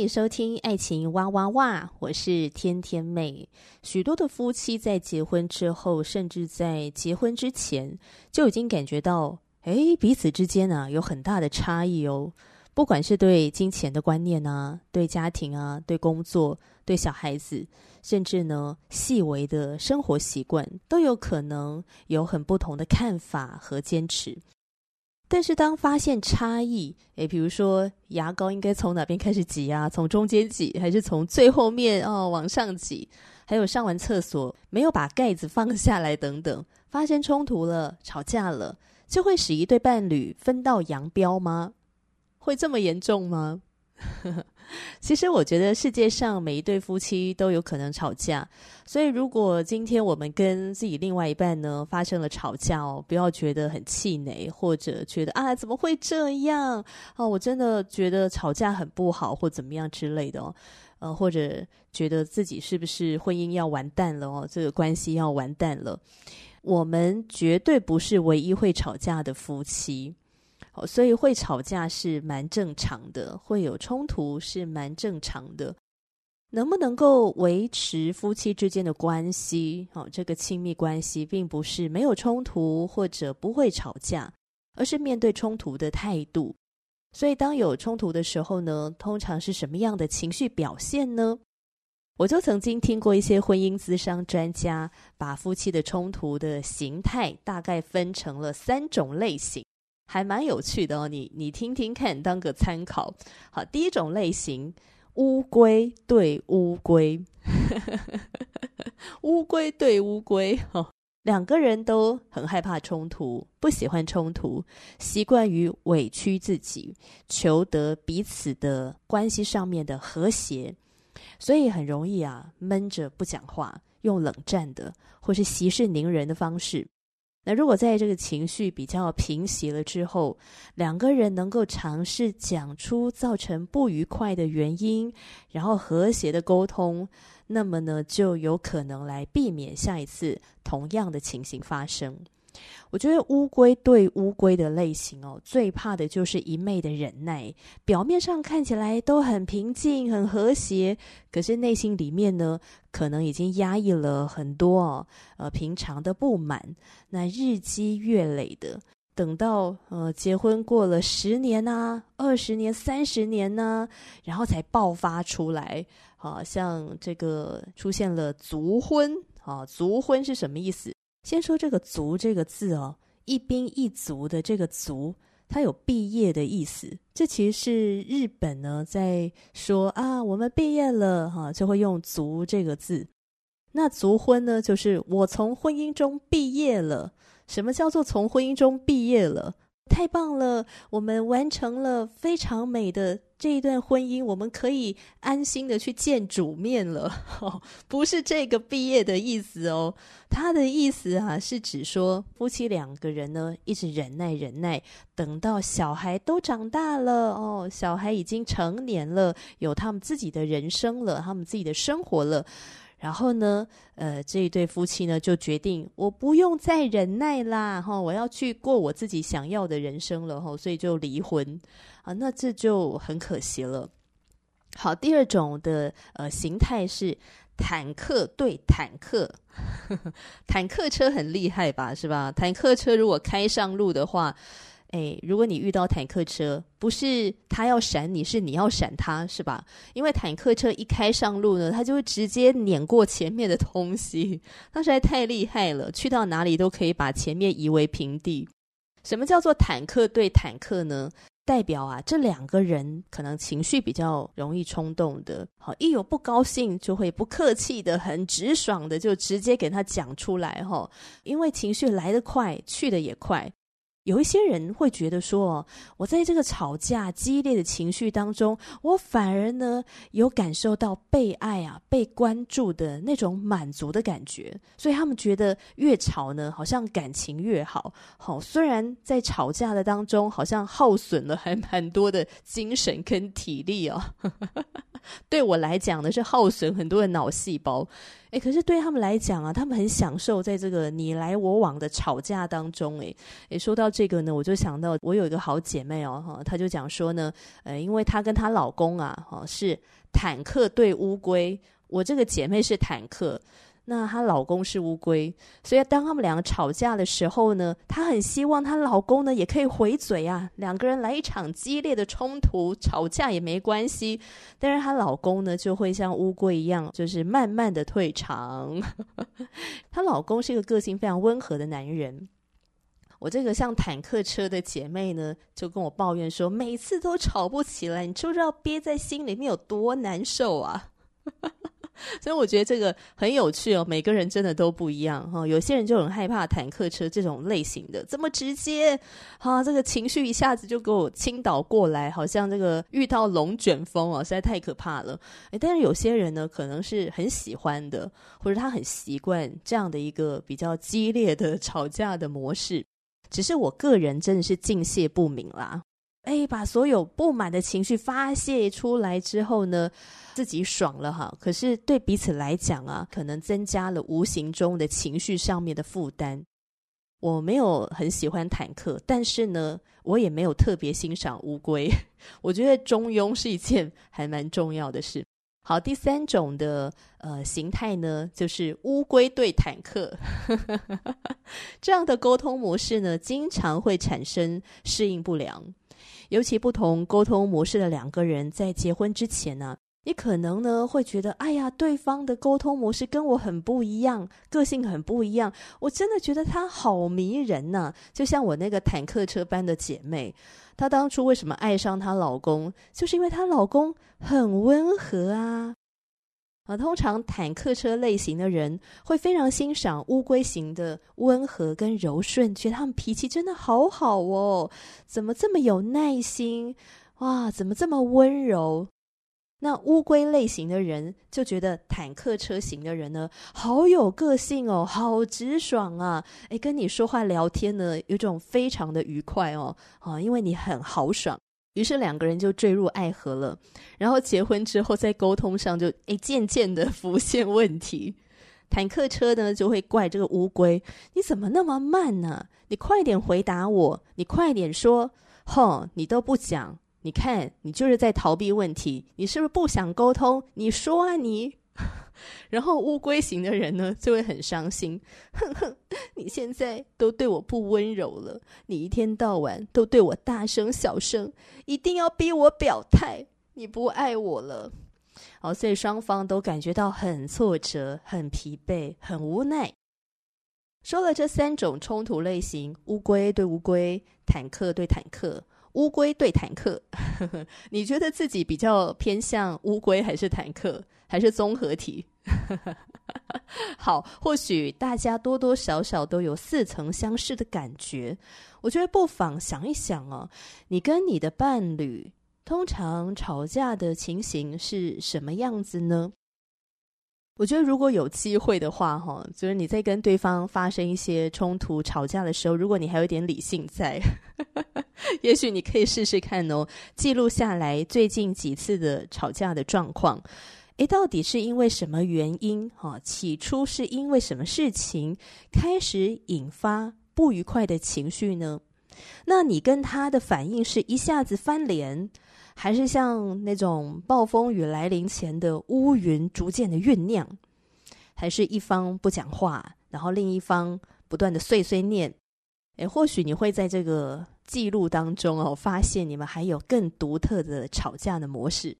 你收听《爱情哇哇哇》，我是天天妹。许多的夫妻在结婚之后，甚至在结婚之前，就已经感觉到，哎，彼此之间啊有很大的差异哦。不管是对金钱的观念啊，对家庭啊，对工作，对小孩子，甚至呢细微的生活习惯，都有可能有很不同的看法和坚持。但是当发现差异，诶，比如说牙膏应该从哪边开始挤啊？从中间挤，还是从最后面哦往上挤？还有上完厕所没有把盖子放下来等等，发生冲突了，吵架了，就会使一对伴侣分道扬镳吗？会这么严重吗？其实我觉得世界上每一对夫妻都有可能吵架，所以如果今天我们跟自己另外一半呢发生了吵架哦，不要觉得很气馁，或者觉得啊怎么会这样？哦，我真的觉得吵架很不好或怎么样之类的哦，呃，或者觉得自己是不是婚姻要完蛋了哦，这个关系要完蛋了，我们绝对不是唯一会吵架的夫妻。所以会吵架是蛮正常的，会有冲突是蛮正常的。能不能够维持夫妻之间的关系？哦，这个亲密关系并不是没有冲突或者不会吵架，而是面对冲突的态度。所以当有冲突的时候呢，通常是什么样的情绪表现呢？我就曾经听过一些婚姻咨商专家把夫妻的冲突的形态大概分成了三种类型。还蛮有趣的哦，你你听听看，当个参考。好，第一种类型，乌龟对乌龟，乌龟对乌龟，哦，两个人都很害怕冲突，不喜欢冲突，习惯于委屈自己，求得彼此的关系上面的和谐，所以很容易啊闷着不讲话，用冷战的或是息事宁人的方式。那如果在这个情绪比较平息了之后，两个人能够尝试讲出造成不愉快的原因，然后和谐的沟通，那么呢，就有可能来避免下一次同样的情形发生。我觉得乌龟对乌龟的类型哦，最怕的就是一昧的忍耐，表面上看起来都很平静、很和谐，可是内心里面呢，可能已经压抑了很多哦，呃，平常的不满，那日积月累的，等到呃结婚过了十年呐、二十年、三十年呢，然后才爆发出来，好像这个出现了族婚啊，族婚是什么意思？先说这个“族”这个字哦，一兵一卒的这个“卒”，它有毕业的意思。这其实是日本呢在说啊，我们毕业了哈，就会用“卒”这个字。那卒婚呢，就是我从婚姻中毕业了。什么叫做从婚姻中毕业了？太棒了，我们完成了非常美的这一段婚姻，我们可以安心的去见主面了。哦，不是这个毕业的意思哦，他的意思啊是指说夫妻两个人呢一直忍耐忍耐，等到小孩都长大了哦，小孩已经成年了，有他们自己的人生了，他们自己的生活了。然后呢，呃，这一对夫妻呢就决定，我不用再忍耐啦，哈，我要去过我自己想要的人生了，哈，所以就离婚啊，那这就很可惜了。好，第二种的呃形态是坦克对坦克，坦克车很厉害吧，是吧？坦克车如果开上路的话。哎，如果你遇到坦克车，不是他要闪你，是你要闪他，是吧？因为坦克车一开上路呢，他就会直接碾过前面的东西，他实在太厉害了，去到哪里都可以把前面夷为平地。什么叫做坦克对坦克呢？代表啊，这两个人可能情绪比较容易冲动的，好，一有不高兴就会不客气的、很直爽的就直接给他讲出来哈，因为情绪来得快，去得也快。有一些人会觉得说，我在这个吵架激烈的情绪当中，我反而呢有感受到被爱啊、被关注的那种满足的感觉，所以他们觉得越吵呢，好像感情越好。好，虽然在吵架的当中，好像耗损了还蛮多的精神跟体力哦。对我来讲呢，是耗损很多的脑细胞。诶，可是对他们来讲啊，他们很享受在这个你来我往的吵架当中。诶，诶，说到这个呢，我就想到我有一个好姐妹哦，哈，她就讲说呢，呃，因为她跟她老公啊，哈，是坦克对乌龟，我这个姐妹是坦克。那她老公是乌龟，所以当他们两个吵架的时候呢，她很希望她老公呢也可以回嘴啊，两个人来一场激烈的冲突，吵架也没关系。但是她老公呢就会像乌龟一样，就是慢慢的退场。她老公是一个个性非常温和的男人。我这个像坦克车的姐妹呢，就跟我抱怨说，每次都吵不起来，你知不知道憋在心里面有多难受啊？所以我觉得这个很有趣哦，每个人真的都不一样哈。有些人就很害怕坦克车这种类型的，这么直接，哈，这个情绪一下子就给我倾倒过来，好像这个遇到龙卷风哦，实在太可怕了。诶，但是有些人呢，可能是很喜欢的，或者他很习惯这样的一个比较激烈的 吵架的模式。只是我个人真的是敬谢不敏啦。哎，把所有不满的情绪发泄出来之后呢，自己爽了哈。可是对彼此来讲啊，可能增加了无形中的情绪上面的负担。我没有很喜欢坦克，但是呢，我也没有特别欣赏乌龟。我觉得中庸是一件还蛮重要的事。好，第三种的呃形态呢，就是乌龟对坦克 这样的沟通模式呢，经常会产生适应不良。尤其不同沟通模式的两个人在结婚之前呢，你可能呢会觉得，哎呀，对方的沟通模式跟我很不一样，个性很不一样，我真的觉得他好迷人呐。就像我那个坦克车般的姐妹，她当初为什么爱上她老公，就是因为她老公很温和啊。啊，通常坦克车类型的人会非常欣赏乌龟型的温和跟柔顺，觉得他们脾气真的好好哦，怎么这么有耐心？哇，怎么这么温柔？那乌龟类型的人就觉得坦克车型的人呢，好有个性哦，好直爽啊！诶，跟你说话聊天呢，有种非常的愉快哦，啊，因为你很豪爽。于是两个人就坠入爱河了，然后结婚之后在沟通上就诶渐渐的浮现问题。坦克车呢就会怪这个乌龟：“你怎么那么慢呢？你快点回答我，你快点说，哼，你都不讲，你看你就是在逃避问题，你是不是不想沟通？你说啊你。”然后乌龟型的人呢，就会很伤心，哼哼，你现在都对我不温柔了，你一天到晚都对我大声小声，一定要逼我表态，你不爱我了。好，所以双方都感觉到很挫折、很疲惫、很无奈。说了这三种冲突类型：乌龟对乌龟，坦克对坦克。乌龟对坦克，呵呵，你觉得自己比较偏向乌龟还是坦克，还是综合体？好，或许大家多多少少都有似曾相识的感觉。我觉得不妨想一想哦，你跟你的伴侣通常吵架的情形是什么样子呢？我觉得如果有机会的话，哈，就是你在跟对方发生一些冲突、吵架的时候，如果你还有点理性在，也许你可以试试看哦，记录下来最近几次的吵架的状况。诶，到底是因为什么原因？哈，起初是因为什么事情开始引发不愉快的情绪呢？那你跟他的反应是一下子翻脸？还是像那种暴风雨来临前的乌云逐渐的酝酿，还是一方不讲话，然后另一方不断的碎碎念。诶，或许你会在这个记录当中哦，发现你们还有更独特的吵架的模式。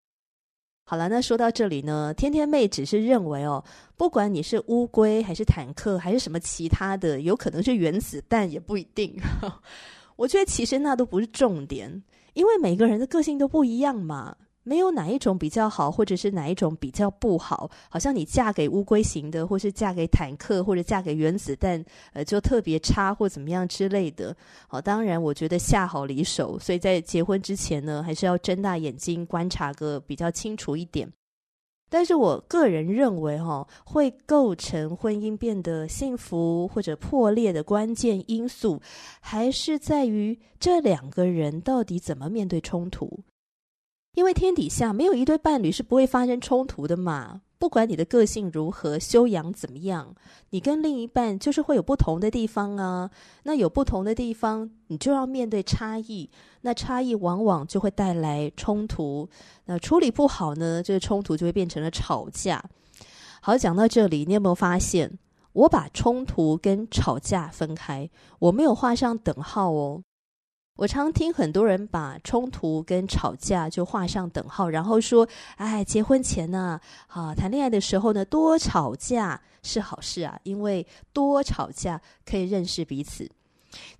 好了，那说到这里呢，天天妹只是认为哦，不管你是乌龟还是坦克，还是什么其他的，有可能是原子弹也不一定。我觉得其实那都不是重点。因为每个人的个性都不一样嘛。没有哪一种比较好，或者是哪一种比较不好。好像你嫁给乌龟型的，或是嫁给坦克，或者嫁给原子弹，呃，就特别差或怎么样之类的。好，当然，我觉得下好离手，所以在结婚之前呢，还是要睁大眼睛观察个比较清楚一点。但是我个人认为，哈，会构成婚姻变得幸福或者破裂的关键因素，还是在于这两个人到底怎么面对冲突。因为天底下没有一对伴侣是不会发生冲突的嘛，不管你的个性如何，修养怎么样，你跟另一半就是会有不同的地方啊。那有不同的地方，你就要面对差异，那差异往往就会带来冲突。那处理不好呢，这个冲突就会变成了吵架。好，讲到这里，你有没有发现，我把冲突跟吵架分开，我没有画上等号哦。我常听很多人把冲突跟吵架就画上等号，然后说：“哎，结婚前呢，啊，谈恋爱的时候呢，多吵架是好事啊，因为多吵架可以认识彼此。”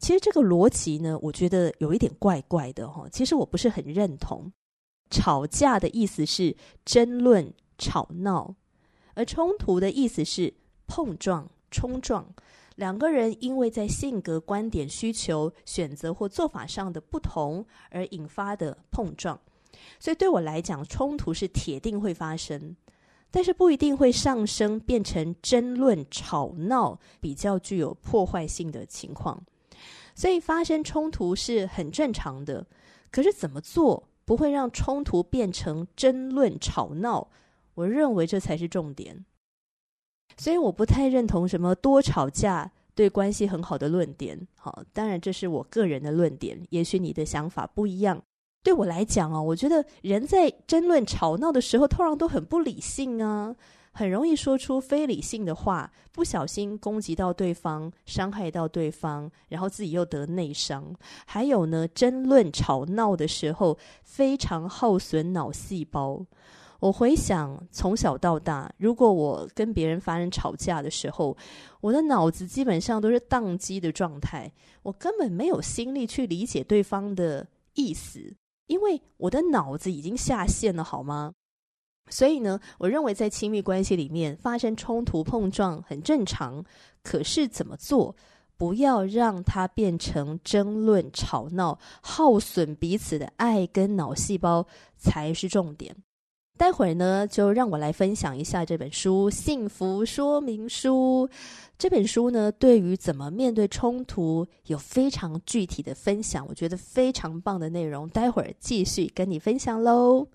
其实这个逻辑呢，我觉得有一点怪怪的哈。其实我不是很认同。吵架的意思是争论、吵闹，而冲突的意思是碰撞、冲撞。两个人因为在性格、观点、需求、选择或做法上的不同而引发的碰撞，所以对我来讲，冲突是铁定会发生，但是不一定会上升变成争论、吵闹，比较具有破坏性的情况。所以发生冲突是很正常的，可是怎么做不会让冲突变成争论、吵闹？我认为这才是重点。所以我不太认同什么多吵架对关系很好的论点。好，当然这是我个人的论点，也许你的想法不一样。对我来讲啊，我觉得人在争论吵闹的时候，通常都很不理性啊，很容易说出非理性的话，不小心攻击到对方，伤害到对方，然后自己又得内伤。还有呢，争论吵闹的时候，非常耗损脑细胞。我回想从小到大，如果我跟别人发生吵架的时候，我的脑子基本上都是宕机的状态，我根本没有心力去理解对方的意思，因为我的脑子已经下线了，好吗？所以呢，我认为在亲密关系里面发生冲突碰撞很正常，可是怎么做，不要让它变成争论吵闹，耗损彼此的爱跟脑细胞才是重点。待会儿呢，就让我来分享一下这本书《幸福说明书》。这本书呢，对于怎么面对冲突有非常具体的分享，我觉得非常棒的内容。待会儿继续跟你分享喽。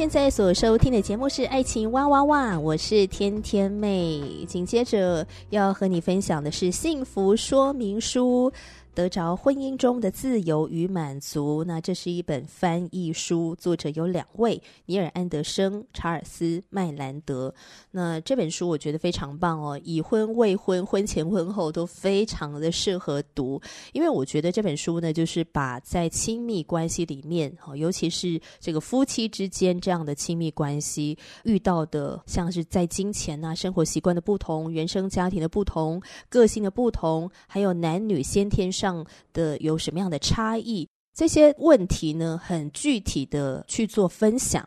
现在所收听的节目是《爱情哇哇哇》，我是天天妹。紧接着要和你分享的是《幸福说明书》。得着婚姻中的自由与满足。那这是一本翻译书，作者有两位：尼尔·安德生、查尔斯·麦兰德。那这本书我觉得非常棒哦，已婚、未婚、婚前、婚后都非常的适合读。因为我觉得这本书呢，就是把在亲密关系里面，哦尤其是这个夫妻之间这样的亲密关系遇到的，像是在金钱啊、生活习惯的不同、原生家庭的不同、个性的不同，还有男女先天上的有什么样的差异？这些问题呢，很具体的去做分享，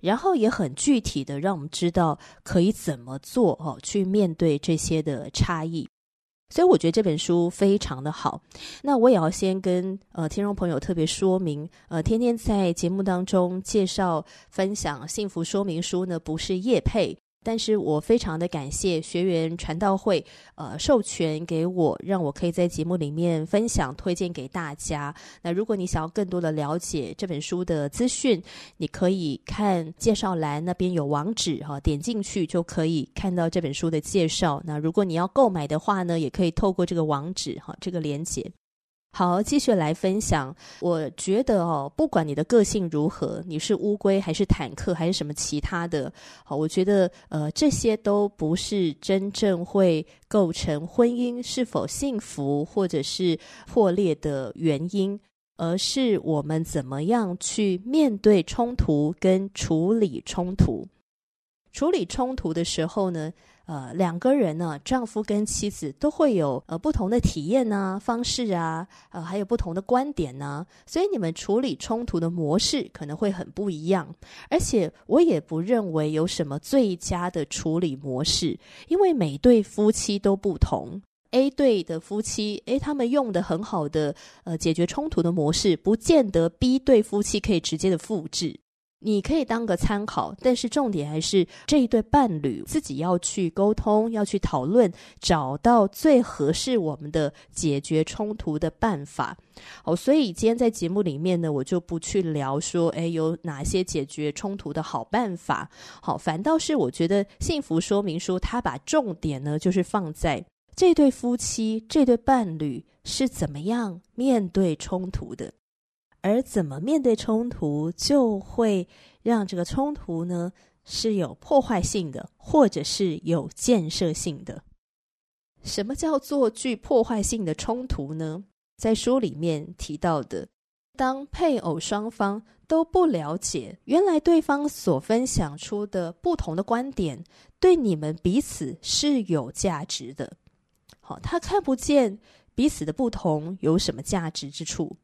然后也很具体的让我们知道可以怎么做哦，去面对这些的差异。所以我觉得这本书非常的好。那我也要先跟呃听众朋友特别说明，呃，天天在节目当中介绍分享幸福说明书呢，不是叶配。但是我非常的感谢学员传道会，呃，授权给我，让我可以在节目里面分享、推荐给大家。那如果你想要更多的了解这本书的资讯，你可以看介绍栏那边有网址哈，点进去就可以看到这本书的介绍。那如果你要购买的话呢，也可以透过这个网址哈，这个连接。好，继续来分享。我觉得哦，不管你的个性如何，你是乌龟还是坦克还是什么其他的，好，我觉得呃，这些都不是真正会构成婚姻是否幸福或者是破裂的原因，而是我们怎么样去面对冲突跟处理冲突。处理冲突的时候呢，呃，两个人呢，丈夫跟妻子都会有呃不同的体验啊、方式啊，呃，还有不同的观点呢、所以你们处理冲突的模式可能会很不一样。而且我也不认为有什么最佳的处理模式，因为每对夫妻都不同。A 对的夫妻，诶，他们用的很好的呃解决冲突的模式，不见得 B 对夫妻可以直接的复制。你可以当个参考，但是重点还是这一对伴侣自己要去沟通，要去讨论，找到最合适我们的解决冲突的办法。哦，所以今天在节目里面呢，我就不去聊说，诶，有哪些解决冲突的好办法。好，反倒是我觉得幸福说明书，它把重点呢，就是放在这对夫妻、这对伴侣是怎么样面对冲突的。而怎么面对冲突，就会让这个冲突呢，是有破坏性的，或者是有建设性的。什么叫做具破坏性的冲突呢？在书里面提到的，当配偶双方都不了解原来对方所分享出的不同的观点，对你们彼此是有价值的。好，他看不见彼此的不同有什么价值之处。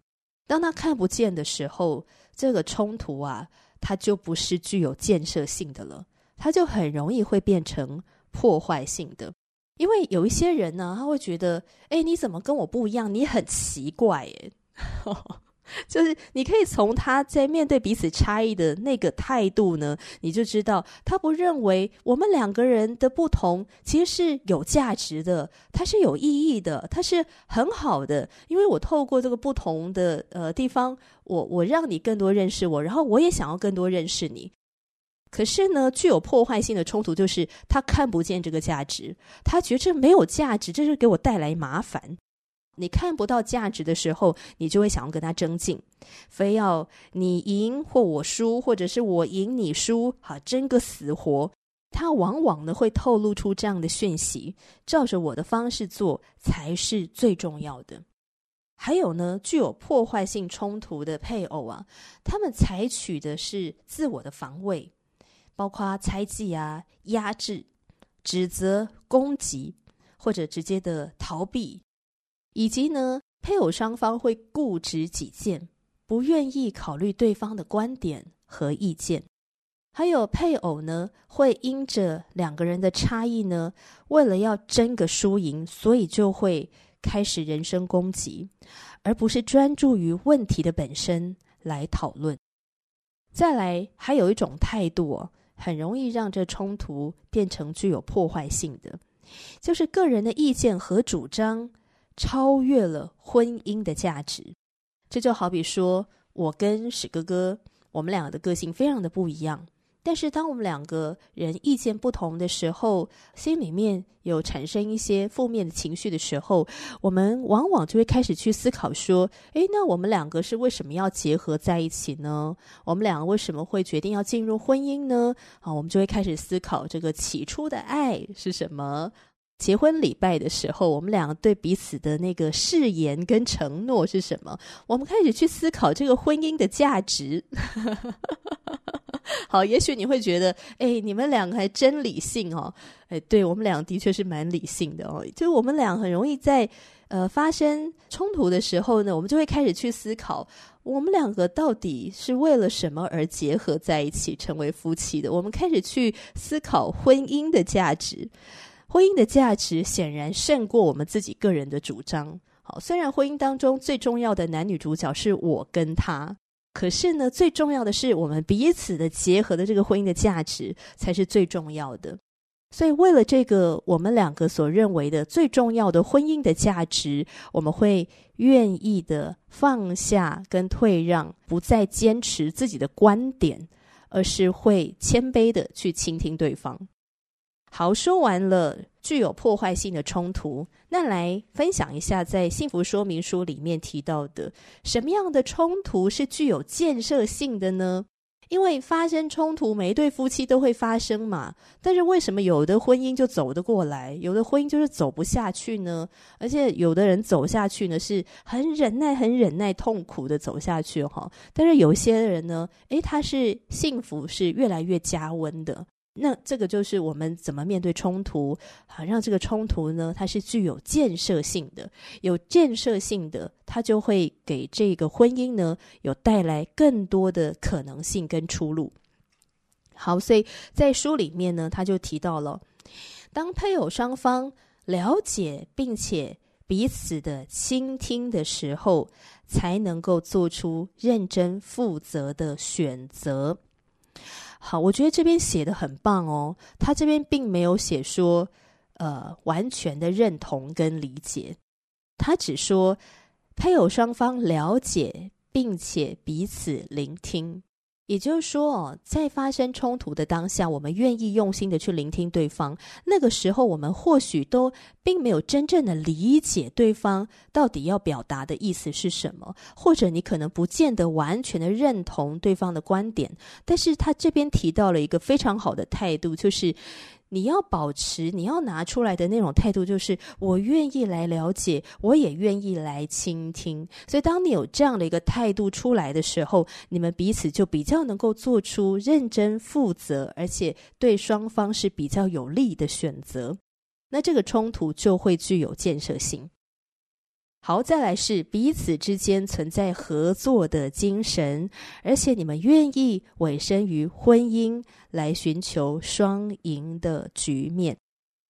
当他看不见的时候，这个冲突啊，它就不是具有建设性的了，它就很容易会变成破坏性的。因为有一些人呢，他会觉得，哎，你怎么跟我不一样？你很奇怪，耶。就是你可以从他在面对彼此差异的那个态度呢，你就知道他不认为我们两个人的不同其实是有价值的，它是有意义的，它是很好的。因为我透过这个不同的呃地方，我我让你更多认识我，然后我也想要更多认识你。可是呢，具有破坏性的冲突就是他看不见这个价值，他觉得这没有价值，这是给我带来麻烦。你看不到价值的时候，你就会想要跟他争竞，非要你赢或我输，或者是我赢你输，好争个死活。他往往呢会透露出这样的讯息：照着我的方式做才是最重要的。还有呢，具有破坏性冲突的配偶啊，他们采取的是自我的防卫，包括猜忌啊、压制、指责、攻击，或者直接的逃避。以及呢，配偶双方会固执己见，不愿意考虑对方的观点和意见。还有配偶呢，会因着两个人的差异呢，为了要争个输赢，所以就会开始人身攻击，而不是专注于问题的本身来讨论。再来，还有一种态度哦，很容易让这冲突变成具有破坏性的，就是个人的意见和主张。超越了婚姻的价值，这就好比说，我跟史哥哥，我们两个的个性非常的不一样。但是，当我们两个人意见不同的时候，心里面有产生一些负面的情绪的时候，我们往往就会开始去思考说：诶，那我们两个是为什么要结合在一起呢？我们两个为什么会决定要进入婚姻呢？啊，我们就会开始思考这个起初的爱是什么。结婚礼拜的时候，我们两个对彼此的那个誓言跟承诺是什么？我们开始去思考这个婚姻的价值。好，也许你会觉得，哎，你们两个还真理性哦。哎，对，我们俩的确是蛮理性的哦。就我们俩很容易在呃发生冲突的时候呢，我们就会开始去思考，我们两个到底是为了什么而结合在一起，成为夫妻的？我们开始去思考婚姻的价值。婚姻的价值显然胜过我们自己个人的主张。好，虽然婚姻当中最重要的男女主角是我跟他，可是呢，最重要的是我们彼此的结合的这个婚姻的价值才是最重要的。所以，为了这个我们两个所认为的最重要的婚姻的价值，我们会愿意的放下跟退让，不再坚持自己的观点，而是会谦卑的去倾听对方。好，说完了具有破坏性的冲突，那来分享一下在幸福说明书里面提到的什么样的冲突是具有建设性的呢？因为发生冲突，每一对夫妻都会发生嘛。但是为什么有的婚姻就走得过来，有的婚姻就是走不下去呢？而且有的人走下去呢，是很忍耐、很忍耐、痛苦的走下去哈。但是有些人呢，诶，他是幸福，是越来越加温的。那这个就是我们怎么面对冲突，好让这个冲突呢，它是具有建设性的，有建设性的，它就会给这个婚姻呢，有带来更多的可能性跟出路。好，所以在书里面呢，他就提到了，当配偶双方了解并且彼此的倾听的时候，才能够做出认真负责的选择。好，我觉得这边写的很棒哦。他这边并没有写说，呃，完全的认同跟理解，他只说配偶双方了解并且彼此聆听。也就是说，在发生冲突的当下，我们愿意用心的去聆听对方。那个时候，我们或许都并没有真正的理解对方到底要表达的意思是什么，或者你可能不见得完全的认同对方的观点。但是他这边提到了一个非常好的态度，就是。你要保持，你要拿出来的那种态度，就是我愿意来了解，我也愿意来倾听。所以，当你有这样的一个态度出来的时候，你们彼此就比较能够做出认真负责，而且对双方是比较有利的选择。那这个冲突就会具有建设性。好，再来是彼此之间存在合作的精神，而且你们愿意委身于婚姻来寻求双赢的局面，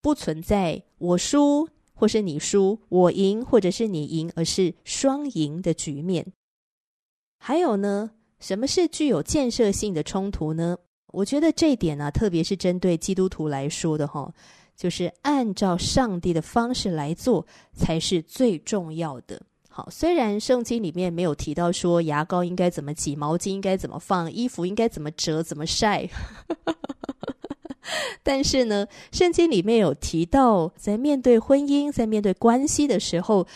不存在我输或是你输，我赢或者是你赢，而是双赢的局面。还有呢，什么是具有建设性的冲突呢？我觉得这一点呢、啊，特别是针对基督徒来说的哈。就是按照上帝的方式来做才是最重要的。好，虽然圣经里面没有提到说牙膏应该怎么挤，毛巾应该怎么放，衣服应该怎么折、怎么晒，但是呢，圣经里面有提到，在面对婚姻、在面对关系的时候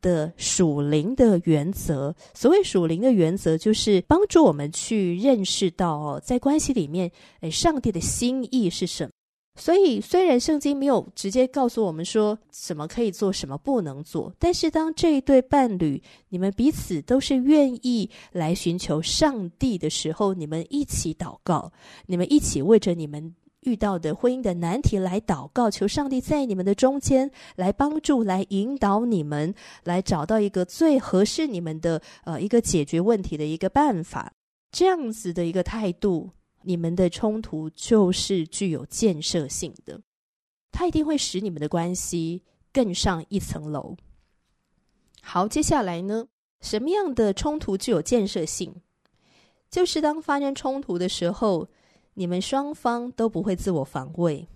的属灵的原则。所谓属灵的原则，就是帮助我们去认识到哦，在关系里面，诶，上帝的心意是什么。所以，虽然圣经没有直接告诉我们说什么可以做，什么不能做，但是当这一对伴侣，你们彼此都是愿意来寻求上帝的时候，你们一起祷告，你们一起为着你们遇到的婚姻的难题来祷告，求上帝在你们的中间来帮助、来引导你们，来找到一个最合适你们的呃一个解决问题的一个办法，这样子的一个态度。你们的冲突就是具有建设性的，它一定会使你们的关系更上一层楼。好，接下来呢，什么样的冲突具有建设性？就是当发生冲突的时候，你们双方都不会自我防卫，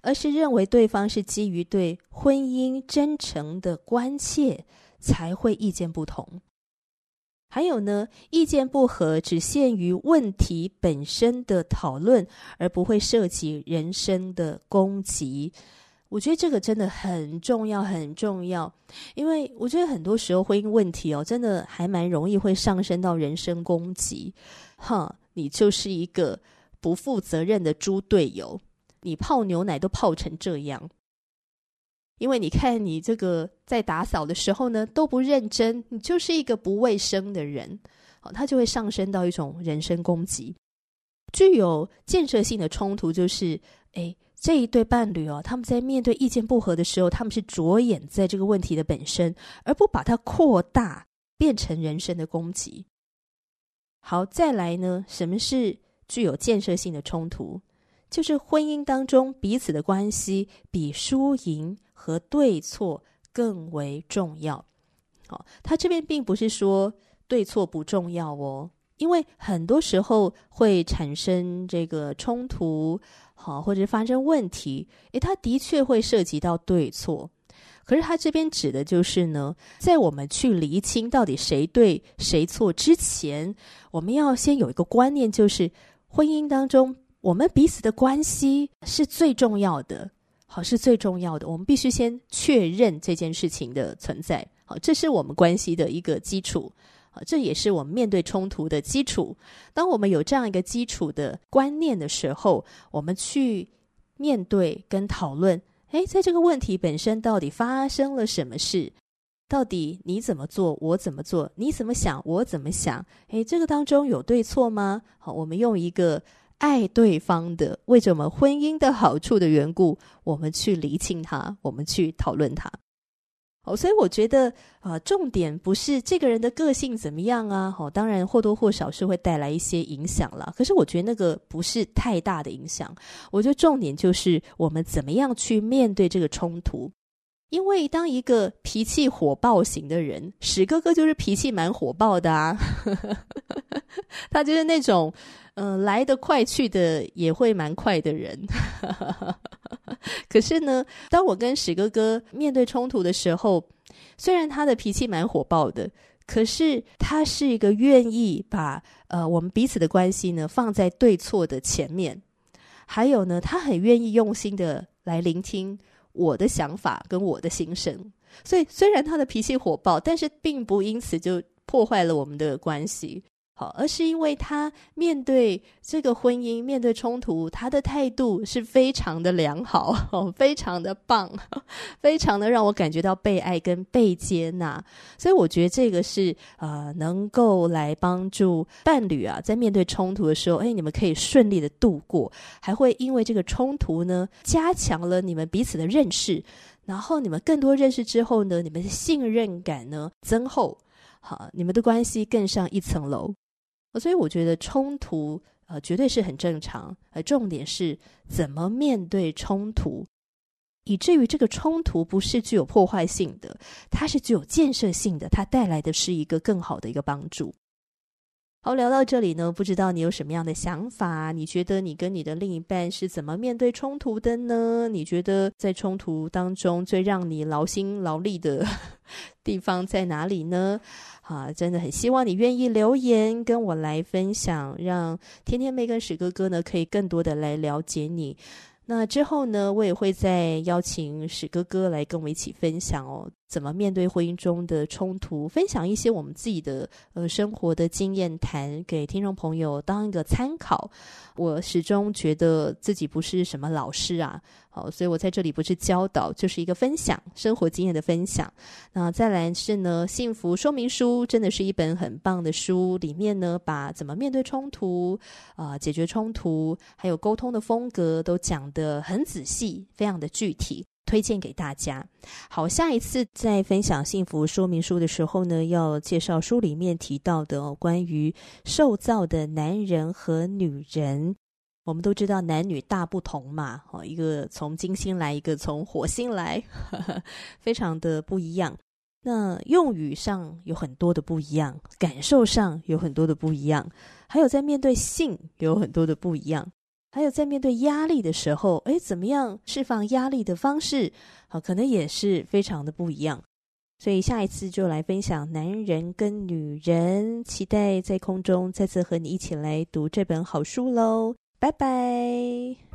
而是认为对方是基于对婚姻真诚的关切，才会意见不同。还有呢，意见不合只限于问题本身的讨论，而不会涉及人身的攻击。我觉得这个真的很重要，很重要。因为我觉得很多时候婚姻问题哦，真的还蛮容易会上升到人身攻击。哈，你就是一个不负责任的猪队友，你泡牛奶都泡成这样。因为你看，你这个在打扫的时候呢，都不认真，你就是一个不卫生的人，好，他就会上升到一种人身攻击。具有建设性的冲突就是，诶，这一对伴侣哦，他们在面对意见不合的时候，他们是着眼在这个问题的本身，而不把它扩大变成人身的攻击。好，再来呢，什么是具有建设性的冲突？就是婚姻当中彼此的关系比输赢和对错更为重要。好，他这边并不是说对错不重要哦，因为很多时候会产生这个冲突，好，或者发生问题，诶，他的确会涉及到对错。可是他这边指的就是呢，在我们去厘清到底谁对谁错之前，我们要先有一个观念，就是婚姻当中我们彼此的关系是最重要的，好，是最重要的。我们必须先确认这件事情的存在，好，这是我们关系的一个基础，好，这也是我们面对冲突的基础。当我们有这样一个基础的观念的时候，我们去面对跟讨论。诶，在这个问题本身到底发生了什么事？到底你怎么做，我怎么做？你怎么想，我怎么想？诶，这个当中有对错吗？好，我们用一个爱对方的，为着我们婚姻的好处的缘故，我们去厘清它，我们去讨论它。哦，所以我觉得啊，重点不是这个人的个性怎么样啊，哦，当然或多或少是会带来一些影响啦。可是我觉得那个不是太大的影响。我觉得重点就是我们怎么样去面对这个冲突。因为当一个脾气火爆型的人，史哥哥就是脾气蛮火爆的啊，他就是那种嗯、来得快去得也会蛮快的人。可是呢，当我跟史哥哥面对冲突的时候，虽然他的脾气蛮火爆的，可是他是一个愿意把呃我们彼此的关系呢放在对错的前面，还有呢，他很愿意用心的来聆听我的想法跟我的心声。所以虽然他的脾气火爆，但是并不因此就破坏了我们的关系。好，而是因为他面对这个婚姻，面对冲突，他的态度是非常的良好，非常的棒，非常的让我感觉到被爱跟被接纳。所以我觉得这个是呃，能够来帮助伴侣啊，在面对冲突的时候，哎，你们可以顺利的度过，还会因为这个冲突呢，加强了你们彼此的认识，然后你们更多认识之后呢，你们的信任感呢增厚，好，你们的关系更上一层楼。所以我觉得冲突呃绝对是很正常，而重点是怎么面对冲突，以至于这个冲突不是具有破坏性的，它是具有建设性的，它带来的是一个更好的一个帮助。好，聊到这里呢，不知道你有什么样的想法？你觉得你跟你的另一半是怎么面对冲突的呢？你觉得在冲突当中最让你劳心劳力的 地方在哪里呢？啊，真的很希望你愿意留言跟我来分享，让天天妹跟史哥哥呢可以更多的来了解你。那之后呢，我也会再邀请史哥哥来跟我一起分享哦，怎么面对婚姻中的冲突，分享一些我们自己的呃生活的经验谈给听众朋友当一个参考。我始终觉得自己不是什么老师啊。好，所以我在这里不是教导，就是一个分享生活经验的分享。那再来是呢，幸福说明书真的是一本很棒的书，里面呢把怎么面对冲突啊、解决冲突，还有沟通的风格都讲得很仔细，非常的具体，推荐给大家。好，下一次在分享幸福说明书的时候呢，要介绍书里面提到的哦，关于受造的男人和女人。我们都知道男女大不同嘛，哦，一个从金星来，一个从火星来，呵呵，非常的不一样。那用语上有很多的不一样，感受上有很多的不一样，还有在面对性有很多的不一样，还有在面对压力的时候，诶，怎么样释放压力的方式，好，可能也是非常的不一样。所以下一次就来分享男人跟女人，期待在空中再次和你一起来读这本好书喽。拜拜。